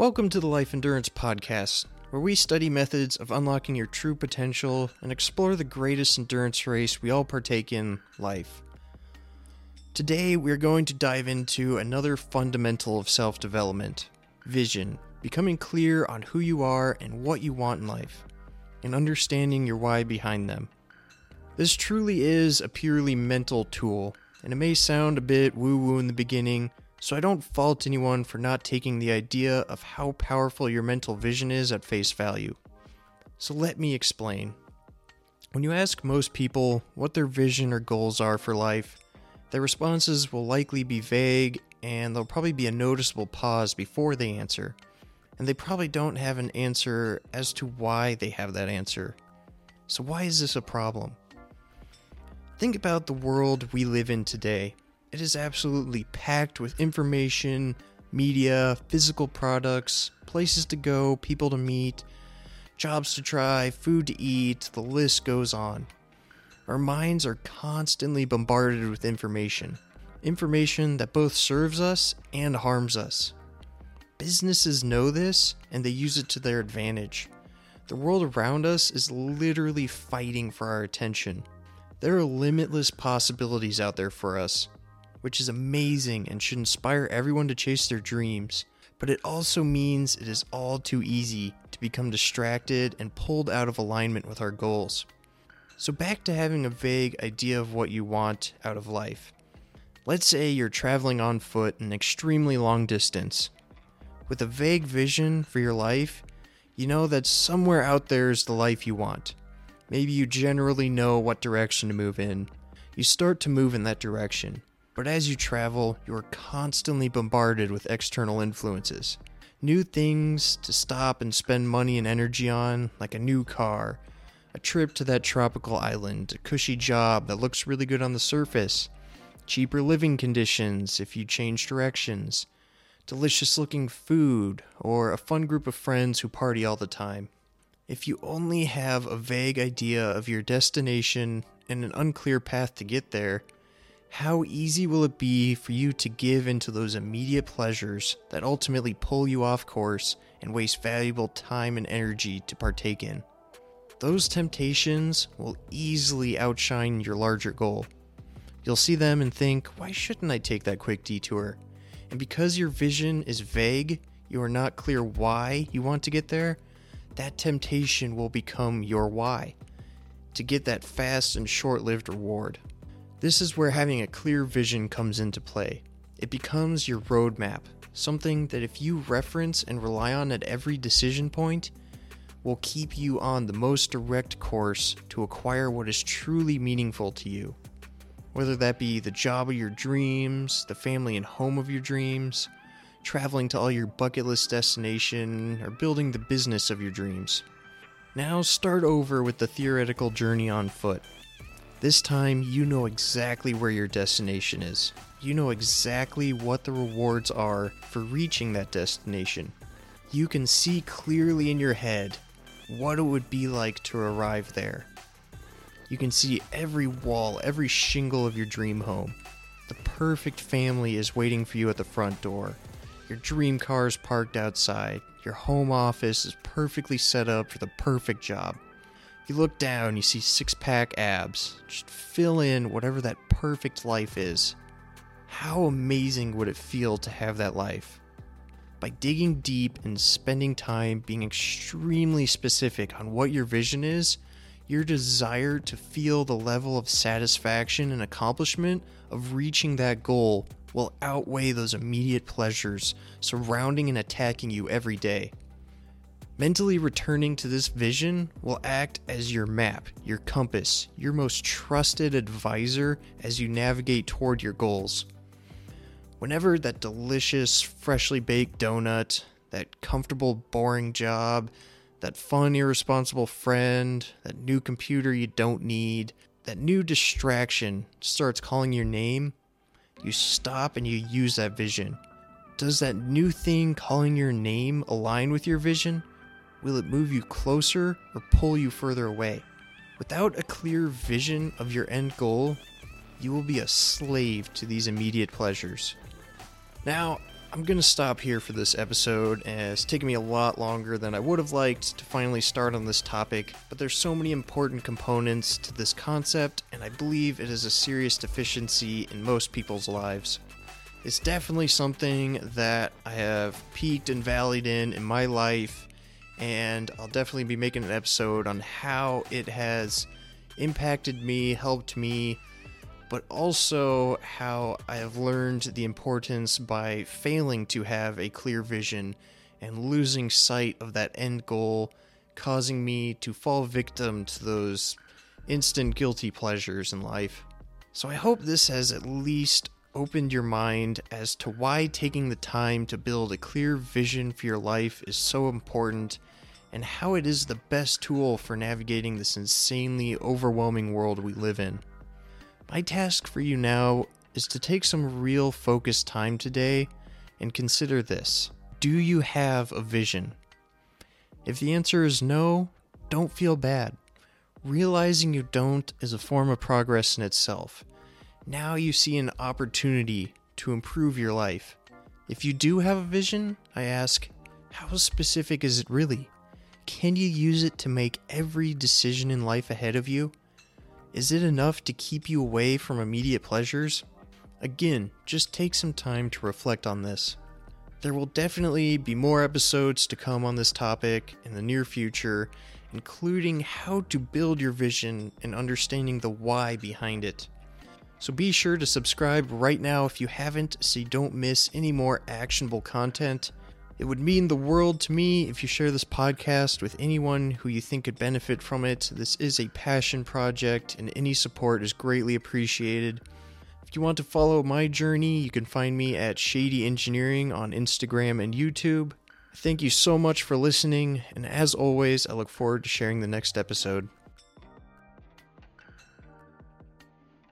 Welcome to the Life Endurance Podcast, where we study methods of unlocking your true potential and explore the greatest endurance race we all partake in life. Today, we're going to dive into another fundamental of self development vision, becoming clear on who you are and what you want in life, and understanding your why behind them. This truly is a purely mental tool, and it may sound a bit woo woo in the beginning, so I don't fault anyone for not taking the idea of how powerful your mental vision is at face value. So let me explain. When you ask most people what their vision or goals are for life, their responses will likely be vague and there'll probably be a noticeable pause before they answer. And they probably don't have an answer as to why they have that answer. So, why is this a problem? Think about the world we live in today. It is absolutely packed with information, media, physical products, places to go, people to meet, jobs to try, food to eat, the list goes on. Our minds are constantly bombarded with information. Information that both serves us and harms us. Businesses know this and they use it to their advantage. The world around us is literally fighting for our attention. There are limitless possibilities out there for us, which is amazing and should inspire everyone to chase their dreams. But it also means it is all too easy to become distracted and pulled out of alignment with our goals. So, back to having a vague idea of what you want out of life. Let's say you're traveling on foot an extremely long distance. With a vague vision for your life, you know that somewhere out there is the life you want. Maybe you generally know what direction to move in. You start to move in that direction, but as you travel, you are constantly bombarded with external influences. New things to stop and spend money and energy on, like a new car, a trip to that tropical island, a cushy job that looks really good on the surface, cheaper living conditions if you change directions, delicious looking food, or a fun group of friends who party all the time. If you only have a vague idea of your destination and an unclear path to get there, how easy will it be for you to give into those immediate pleasures that ultimately pull you off course and waste valuable time and energy to partake in? Those temptations will easily outshine your larger goal. You'll see them and think, why shouldn't I take that quick detour? And because your vision is vague, you are not clear why you want to get there, that temptation will become your why to get that fast and short lived reward. This is where having a clear vision comes into play. It becomes your roadmap, something that if you reference and rely on at every decision point, will keep you on the most direct course to acquire what is truly meaningful to you. Whether that be the job of your dreams, the family and home of your dreams, traveling to all your bucket list destination, or building the business of your dreams. Now start over with the theoretical journey on foot. This time, you know exactly where your destination is. You know exactly what the rewards are for reaching that destination. You can see clearly in your head what it would be like to arrive there. You can see every wall, every shingle of your dream home. The perfect family is waiting for you at the front door. Your dream car is parked outside. Your home office is perfectly set up for the perfect job. You look down, you see six pack abs. Just fill in whatever that perfect life is. How amazing would it feel to have that life? By digging deep and spending time being extremely specific on what your vision is, your desire to feel the level of satisfaction and accomplishment of reaching that goal will outweigh those immediate pleasures surrounding and attacking you every day. Mentally returning to this vision will act as your map, your compass, your most trusted advisor as you navigate toward your goals. Whenever that delicious, freshly baked donut, that comfortable, boring job, that fun, irresponsible friend, that new computer you don't need, that new distraction starts calling your name, you stop and you use that vision. Does that new thing calling your name align with your vision? Will it move you closer or pull you further away? Without a clear vision of your end goal, you will be a slave to these immediate pleasures. Now, I'm going to stop here for this episode, as it's taken me a lot longer than I would have liked to finally start on this topic, but there's so many important components to this concept, and I believe it is a serious deficiency in most people's lives. It's definitely something that I have peaked and valleyed in in my life, and I'll definitely be making an episode on how it has impacted me, helped me, but also how I have learned the importance by failing to have a clear vision and losing sight of that end goal, causing me to fall victim to those instant guilty pleasures in life. So I hope this has at least opened your mind as to why taking the time to build a clear vision for your life is so important and how it is the best tool for navigating this insanely overwhelming world we live in. My task for you now is to take some real focused time today and consider this Do you have a vision? If the answer is no, don't feel bad. Realizing you don't is a form of progress in itself. Now you see an opportunity to improve your life. If you do have a vision, I ask, how specific is it really? Can you use it to make every decision in life ahead of you? Is it enough to keep you away from immediate pleasures? Again, just take some time to reflect on this. There will definitely be more episodes to come on this topic in the near future, including how to build your vision and understanding the why behind it. So be sure to subscribe right now if you haven't so you don't miss any more actionable content. It would mean the world to me if you share this podcast with anyone who you think could benefit from it. This is a passion project, and any support is greatly appreciated. If you want to follow my journey, you can find me at Shady Engineering on Instagram and YouTube. Thank you so much for listening, and as always, I look forward to sharing the next episode.